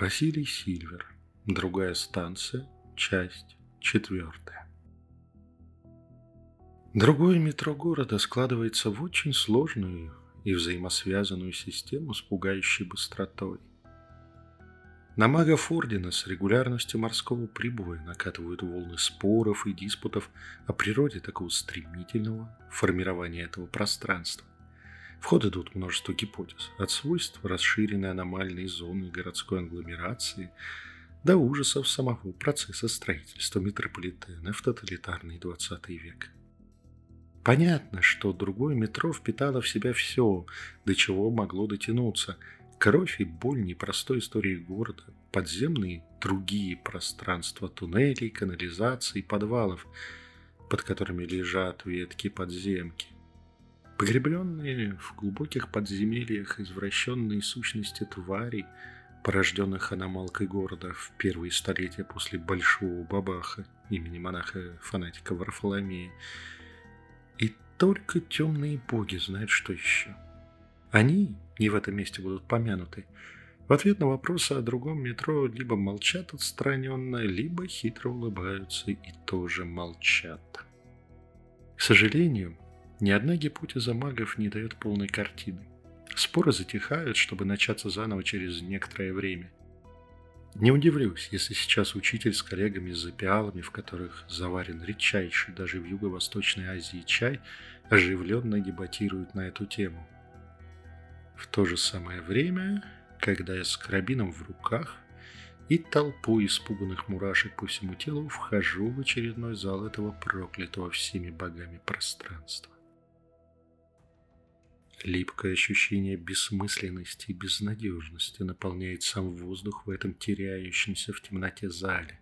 Василий Сильвер. Другая станция. Часть четвертая. Другое метро города складывается в очень сложную и взаимосвязанную систему с пугающей быстротой. На магов Ордена с регулярностью морского прибоя накатывают волны споров и диспутов о природе такого стремительного формирования этого пространства. В ход идут множество гипотез, от свойств расширенной аномальной зоны городской агломерации до ужасов самого процесса строительства метрополитена в тоталитарный 20 век. Понятно, что другое метро впитало в себя все, до чего могло дотянуться. Кровь и боль непростой истории города, подземные другие пространства туннелей, канализаций, подвалов, под которыми лежат ветки подземки – Погребленные в глубоких подземельях извращенные сущности тварей, порожденных аномалкой города в первые столетия после Большого Бабаха имени монаха-фанатика Варфоломея. И только темные боги знают, что еще. Они не в этом месте будут помянуты. В ответ на вопросы о другом метро либо молчат отстраненно, либо хитро улыбаются и тоже молчат. К сожалению, ни одна гипотеза магов не дает полной картины. Споры затихают, чтобы начаться заново через некоторое время. Не удивлюсь, если сейчас учитель с коллегами за пиалами, в которых заварен редчайший даже в Юго-Восточной Азии чай, оживленно дебатирует на эту тему. В то же самое время, когда я с карабином в руках и толпу испуганных мурашек по всему телу вхожу в очередной зал этого проклятого всеми богами пространства. Липкое ощущение бессмысленности и безнадежности наполняет сам воздух в этом теряющемся в темноте зале.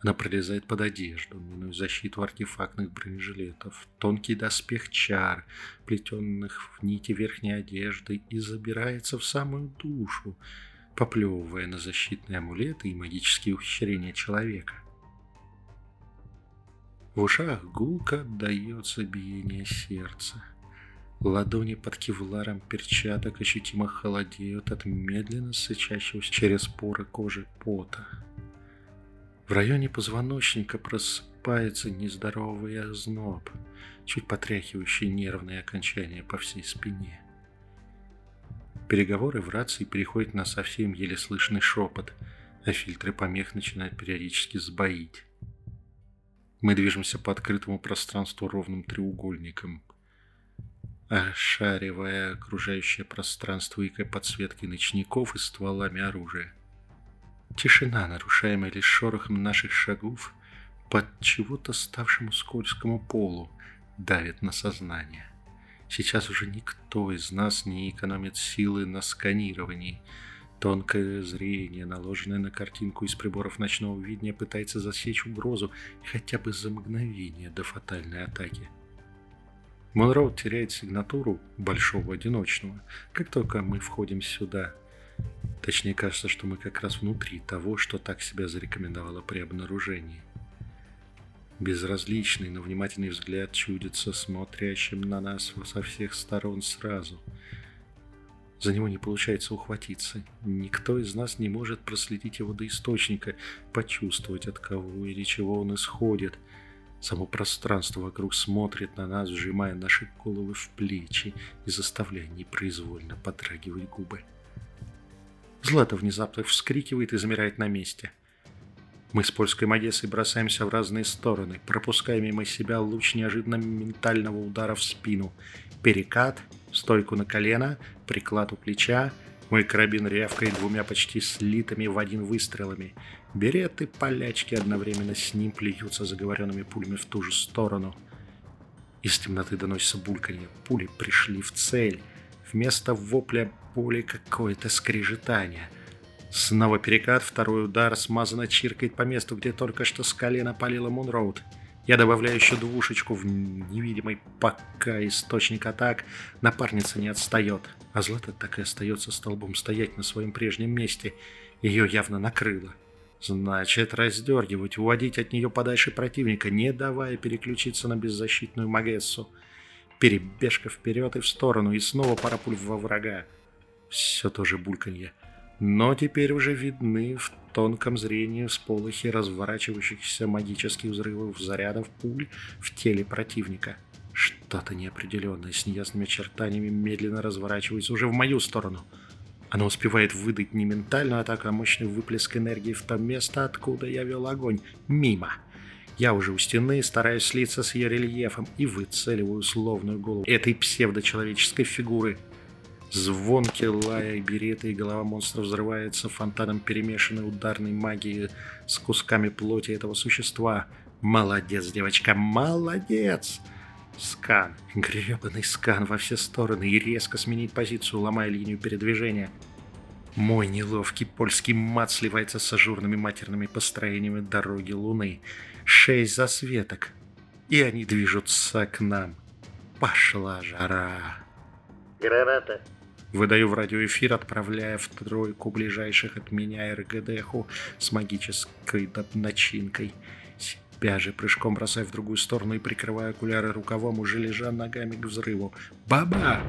Она пролезает под одежду, минуя защиту артефактных бронежилетов, тонкий доспех чар, плетенных в нити верхней одежды, и забирается в самую душу, поплевывая на защитные амулеты и магические ухищрения человека. В ушах гулко отдается биение сердца – Ладони под кевларом перчаток ощутимо холодеют от медленно сычащегося через поры кожи пота. В районе позвоночника просыпается нездоровый озноб, чуть потряхивающий нервные окончания по всей спине. Переговоры в рации переходят на совсем еле слышный шепот, а фильтры помех начинают периодически сбоить. Мы движемся по открытому пространству ровным треугольником – ошаривая окружающее пространство икой подсветки ночников и стволами оружия. Тишина, нарушаемая лишь шорохом наших шагов, под чего-то ставшему скользкому полу, давит на сознание. Сейчас уже никто из нас не экономит силы на сканировании. Тонкое зрение, наложенное на картинку из приборов ночного видения, пытается засечь угрозу хотя бы за мгновение до фатальной атаки – Монроуд теряет сигнатуру большого одиночного, как только мы входим сюда. Точнее, кажется, что мы как раз внутри того, что так себя зарекомендовало при обнаружении. Безразличный, но внимательный взгляд чудится смотрящим на нас со всех сторон сразу. За него не получается ухватиться. Никто из нас не может проследить его до источника, почувствовать, от кого или чего он исходит – Само пространство вокруг смотрит на нас, сжимая наши головы в плечи и заставляя непроизвольно подрагивать губы. Злата внезапно вскрикивает и замирает на месте. Мы с польской Магессой бросаемся в разные стороны, пропуская мимо себя луч неожиданно ментального удара в спину. Перекат, стойку на колено, приклад у плеча — мой карабин рявкает двумя почти слитыми в один выстрелами. Береты полячки одновременно с ним плюются заговоренными пулями в ту же сторону. Из темноты доносится бульканье. Пули пришли в цель. Вместо вопля боли какое-то скрежетание. Снова перекат, второй удар смазанно чиркает по месту, где только что с колена палила Мунроуд. Я добавляю еще двушечку в невидимый пока источник атак. Напарница не отстает. А Злата так и остается столбом стоять на своем прежнем месте. Ее явно накрыло. Значит, раздергивать, уводить от нее подальше противника, не давая переключиться на беззащитную Магессу. Перебежка вперед и в сторону, и снова пара пуль во врага. Все то же бульканье. но теперь уже видны в тонком зрении всполохи разворачивающихся магических взрывов зарядов пуль в теле противника. Что-то неопределенное с неясными очертаниями медленно разворачивается уже в мою сторону. Оно успевает выдать не ментальную атаку, а мощный выплеск энергии в то место, откуда я вел огонь. Мимо. Я уже у стены, стараюсь слиться с ее рельефом и выцеливаю словную голову этой псевдочеловеческой фигуры – Звонки лая и береты, и голова монстра взрывается фонтаном перемешанной ударной магии с кусками плоти этого существа. Молодец, девочка, молодец! Скан, гребаный скан во все стороны и резко сменить позицию, ломая линию передвижения. Мой неловкий польский мат сливается с ажурными матерными построениями дороги Луны. Шесть засветок. И они движутся к нам. Пошла жара. Граната. Выдаю в радиоэфир, отправляя в тройку ближайших от меня РГДХу с магической начинкой. Же прыжком бросая в другую сторону и прикрывая окуляры рукавом, уже лежа ногами к взрыву. Ба-бах!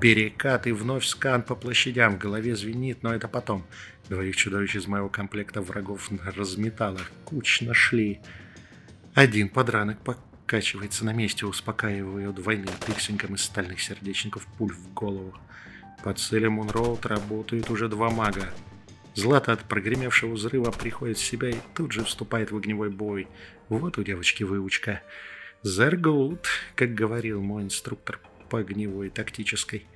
Перекат и вновь скан по площадям. В голове звенит, но это потом. Двоих чудовищ из моего комплекта врагов разметало. Кучно шли. Один подранок покачивается на месте, успокаивая двойным пиксингом из стальных сердечников пуль в голову. По цели Мунроуд работают уже два мага. Злата от прогремевшего взрыва приходит в себя и тут же вступает в огневой бой. Вот у девочки выучка. Зергут, как говорил мой инструктор по огневой тактической.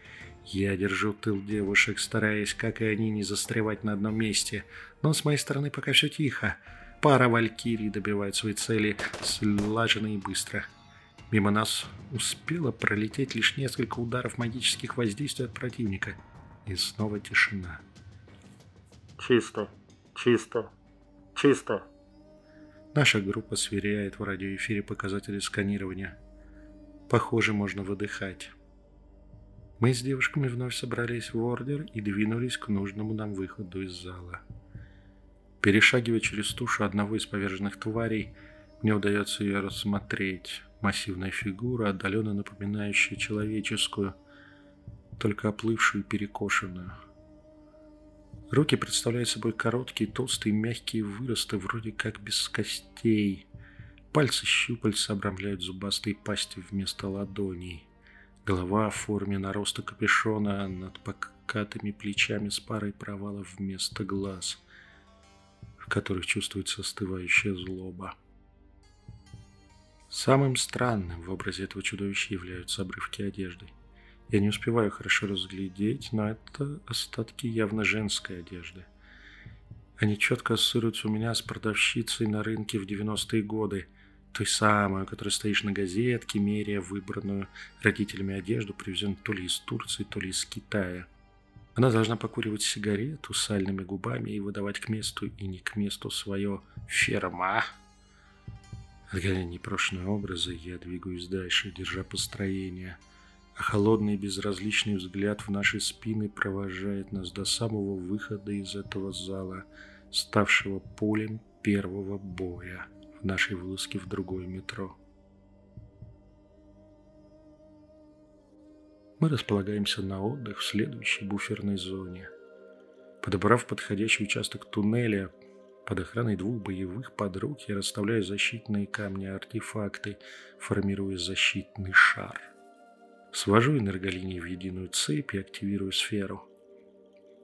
Я держу тыл девушек, стараясь, как и они, не застревать на одном месте. Но с моей стороны пока все тихо. Пара валькирий добивает свои цели слаженно и быстро. Мимо нас успело пролететь лишь несколько ударов магических воздействий от противника. И снова тишина. Чисто, чисто, чисто. Наша группа сверяет в радиоэфире показатели сканирования. Похоже, можно выдыхать. Мы с девушками вновь собрались в ордер и двинулись к нужному нам выходу из зала. Перешагивая через тушу одного из поверженных тварей, мне удается ее рассмотреть. Массивная фигура, отдаленно напоминающая человеческую, только оплывшую и перекошенную. Руки представляют собой короткие, толстые, мягкие выросты, вроде как без костей. Пальцы щупальца обрамляют зубастые пасти вместо ладоней. Голова в форме нароста капюшона над покатыми плечами с парой провалов вместо глаз, в которых чувствуется остывающая злоба. Самым странным в образе этого чудовища являются обрывки одежды. Я не успеваю хорошо разглядеть, но это остатки явно женской одежды. Они четко ассоциируются у меня с продавщицей на рынке в 90-е годы, той самой, которая стоишь на газетке, меряя выбранную родителями одежду, привезенную то ли из Турции, то ли из Китая. Она должна покуривать сигарету сальными губами и выдавать к месту и не к месту свое «ферма». Отгоняя непрошенные образы, я двигаюсь дальше, держа построение, а холодный безразличный взгляд в наши спины провожает нас до самого выхода из этого зала, ставшего полем первого боя в нашей вылазке в другое метро. Мы располагаемся на отдых в следующей буферной зоне. Подобрав подходящий участок туннеля, под охраной двух боевых подруг я расставляю защитные камни-артефакты, формируя защитный шар. Свожу энерголинии в единую цепь и активирую сферу.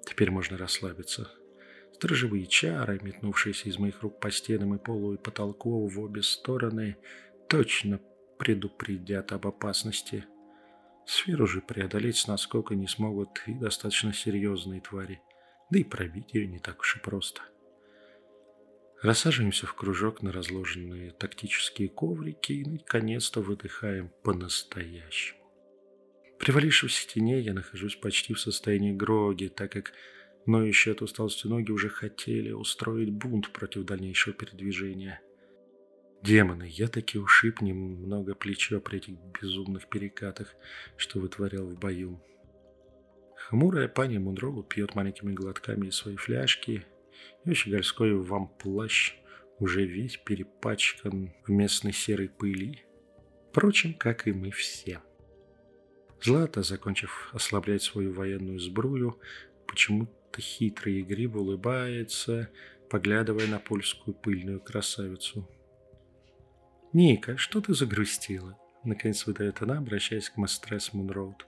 Теперь можно расслабиться. Сторожевые чары, метнувшиеся из моих рук по стенам и полу и потолку в обе стороны, точно предупредят об опасности. Сферу же преодолеть с наскока не смогут и достаточно серьезные твари, да и пробить ее не так уж и просто. — Рассаживаемся в кружок на разложенные тактические коврики и наконец-то выдыхаем по-настоящему. Привалившись к стене, я нахожусь почти в состоянии гроги, так как ноющие от усталости ноги уже хотели устроить бунт против дальнейшего передвижения. Демоны, я таки ушиб немного плечо при этих безумных перекатах, что вытворял в бою. Хмурая пани Мундрову пьет маленькими глотками из своей фляжки и щегольской вам плащ уже весь перепачкан в местной серой пыли. Впрочем, как и мы все. Злата, закончив ослаблять свою военную сбрую, почему будто хитрый игриво улыбается, поглядывая на польскую пыльную красавицу. «Ника, что ты загрустила?» Наконец выдает она, обращаясь к мастерс Мунроуд.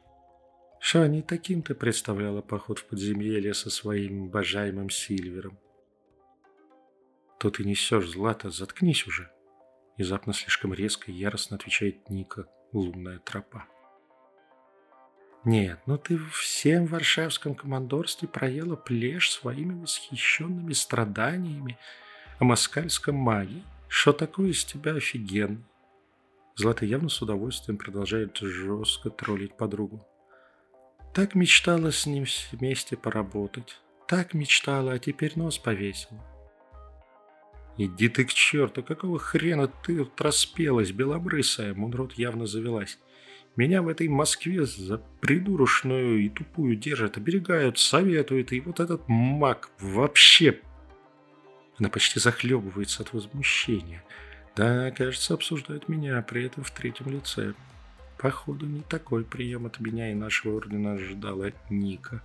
«Что не таким ты представляла поход в подземелье со своим обожаемым Сильвером?» «То ты несешь, Злата, заткнись уже!» Внезапно слишком резко и яростно отвечает Ника, лунная тропа. Нет, ну ты всем варшавском командорстве проела плешь своими восхищенными страданиями о москальском маге. Что такое из тебя офигенно? Злата явно с удовольствием продолжает жестко троллить подругу. Так мечтала с ним вместе поработать. Так мечтала, а теперь нос повесила. «Иди ты к черту! Какого хрена ты распелась, белобрысая?» Мунрот явно завелась. Меня в этой Москве за придурочную и тупую держат, оберегают, советуют, и вот этот маг вообще... Она почти захлебывается от возмущения. Да, кажется, обсуждают меня, при этом в третьем лице. Походу, не такой прием от меня и нашего ордена ожидала Ника.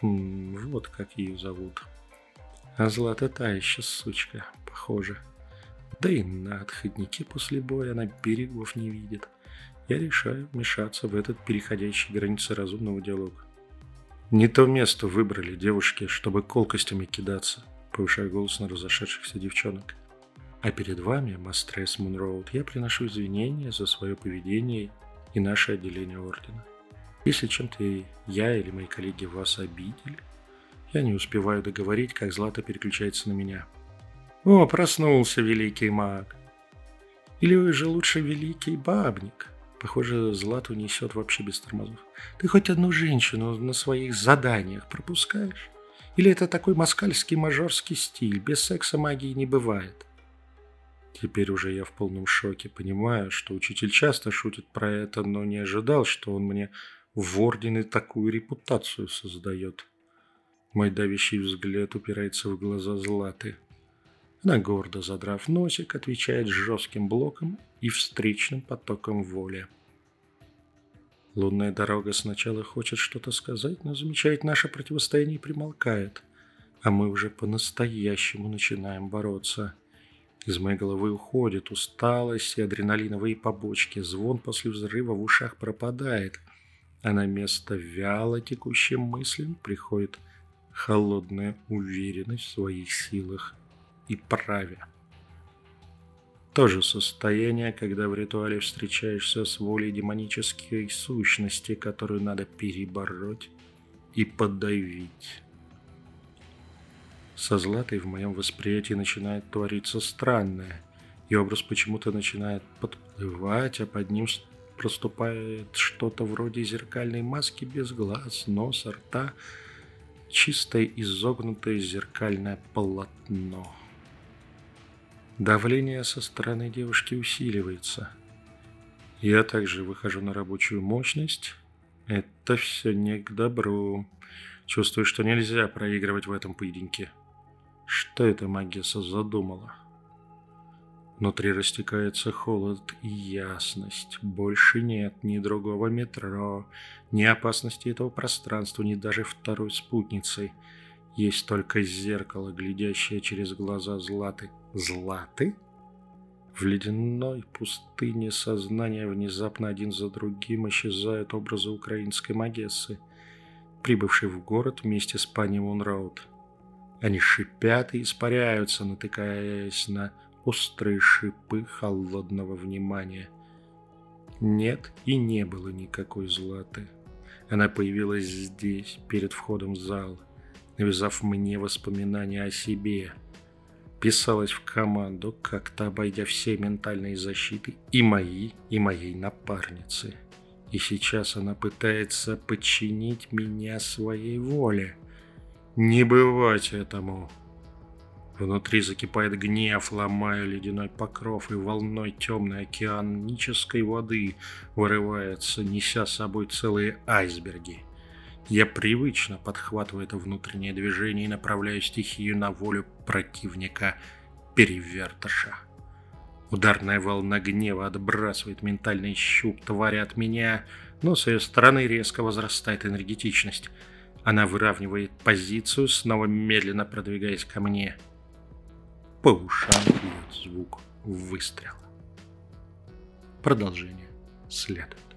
Хм, вот как ее зовут. А Злата та еще сучка, похоже. Да и на отходнике после боя она берегов не видит я решаю вмешаться в этот переходящий границы разумного диалога. Не то место выбрали девушки, чтобы колкостями кидаться, повышая голос на разошедшихся девчонок. А перед вами, Мастрес Мунроуд, я приношу извинения за свое поведение и наше отделение Ордена. Если чем-то я или мои коллеги вас обидели, я не успеваю договорить, как Злата переключается на меня. О, проснулся великий маг. Или же лучше великий бабник. Похоже, Злату несет вообще без тормозов. Ты хоть одну женщину на своих заданиях пропускаешь? Или это такой москальский мажорский стиль? Без секса магии не бывает. Теперь уже я в полном шоке. Понимаю, что учитель часто шутит про это, но не ожидал, что он мне в ордене такую репутацию создает. Мой давящий взгляд упирается в глаза Златы. Она гордо задрав носик, отвечает жестким блоком и встречным потоком воли. Лунная дорога сначала хочет что-то сказать, но замечает наше противостояние и примолкает. А мы уже по-настоящему начинаем бороться. Из моей головы уходит усталость и адреналиновые побочки. Звон после взрыва в ушах пропадает. А на место вяло текущим мыслям приходит холодная уверенность в своих силах и праве. То же состояние, когда в ритуале встречаешься с волей демонической сущности, которую надо перебороть и подавить. Со Златой в моем восприятии начинает твориться странное, и образ почему-то начинает подплывать, а под ним проступает что-то вроде зеркальной маски без глаз, носа, рта, чистое изогнутое зеркальное полотно. Давление со стороны девушки усиливается. Я также выхожу на рабочую мощность. Это все не к добру. Чувствую, что нельзя проигрывать в этом поединке. Что эта Магесса задумала? Внутри растекается холод и ясность. Больше нет ни другого метро, ни опасности этого пространства, ни даже второй спутницы – есть только зеркало, глядящее через глаза Златы. Златы? В ледяной пустыне сознания внезапно один за другим исчезают образы украинской Магессы, прибывшей в город вместе с пани Мунраут. Они шипят и испаряются, натыкаясь на острые шипы холодного внимания. Нет и не было никакой Златы. Она появилась здесь, перед входом в зал – навязав мне воспоминания о себе. Писалась в команду, как-то обойдя все ментальные защиты и мои, и моей напарницы. И сейчас она пытается подчинить меня своей воле. Не бывать этому. Внутри закипает гнев, ломая ледяной покров, и волной темной океанической воды вырывается, неся с собой целые айсберги. Я привычно подхватываю это внутреннее движение и направляю стихию на волю противника перевертыша. Ударная волна гнева отбрасывает ментальный щуп твари от меня, но с ее стороны резко возрастает энергетичность. Она выравнивает позицию, снова медленно продвигаясь ко мне. По ушам бьет звук выстрела. Продолжение следует.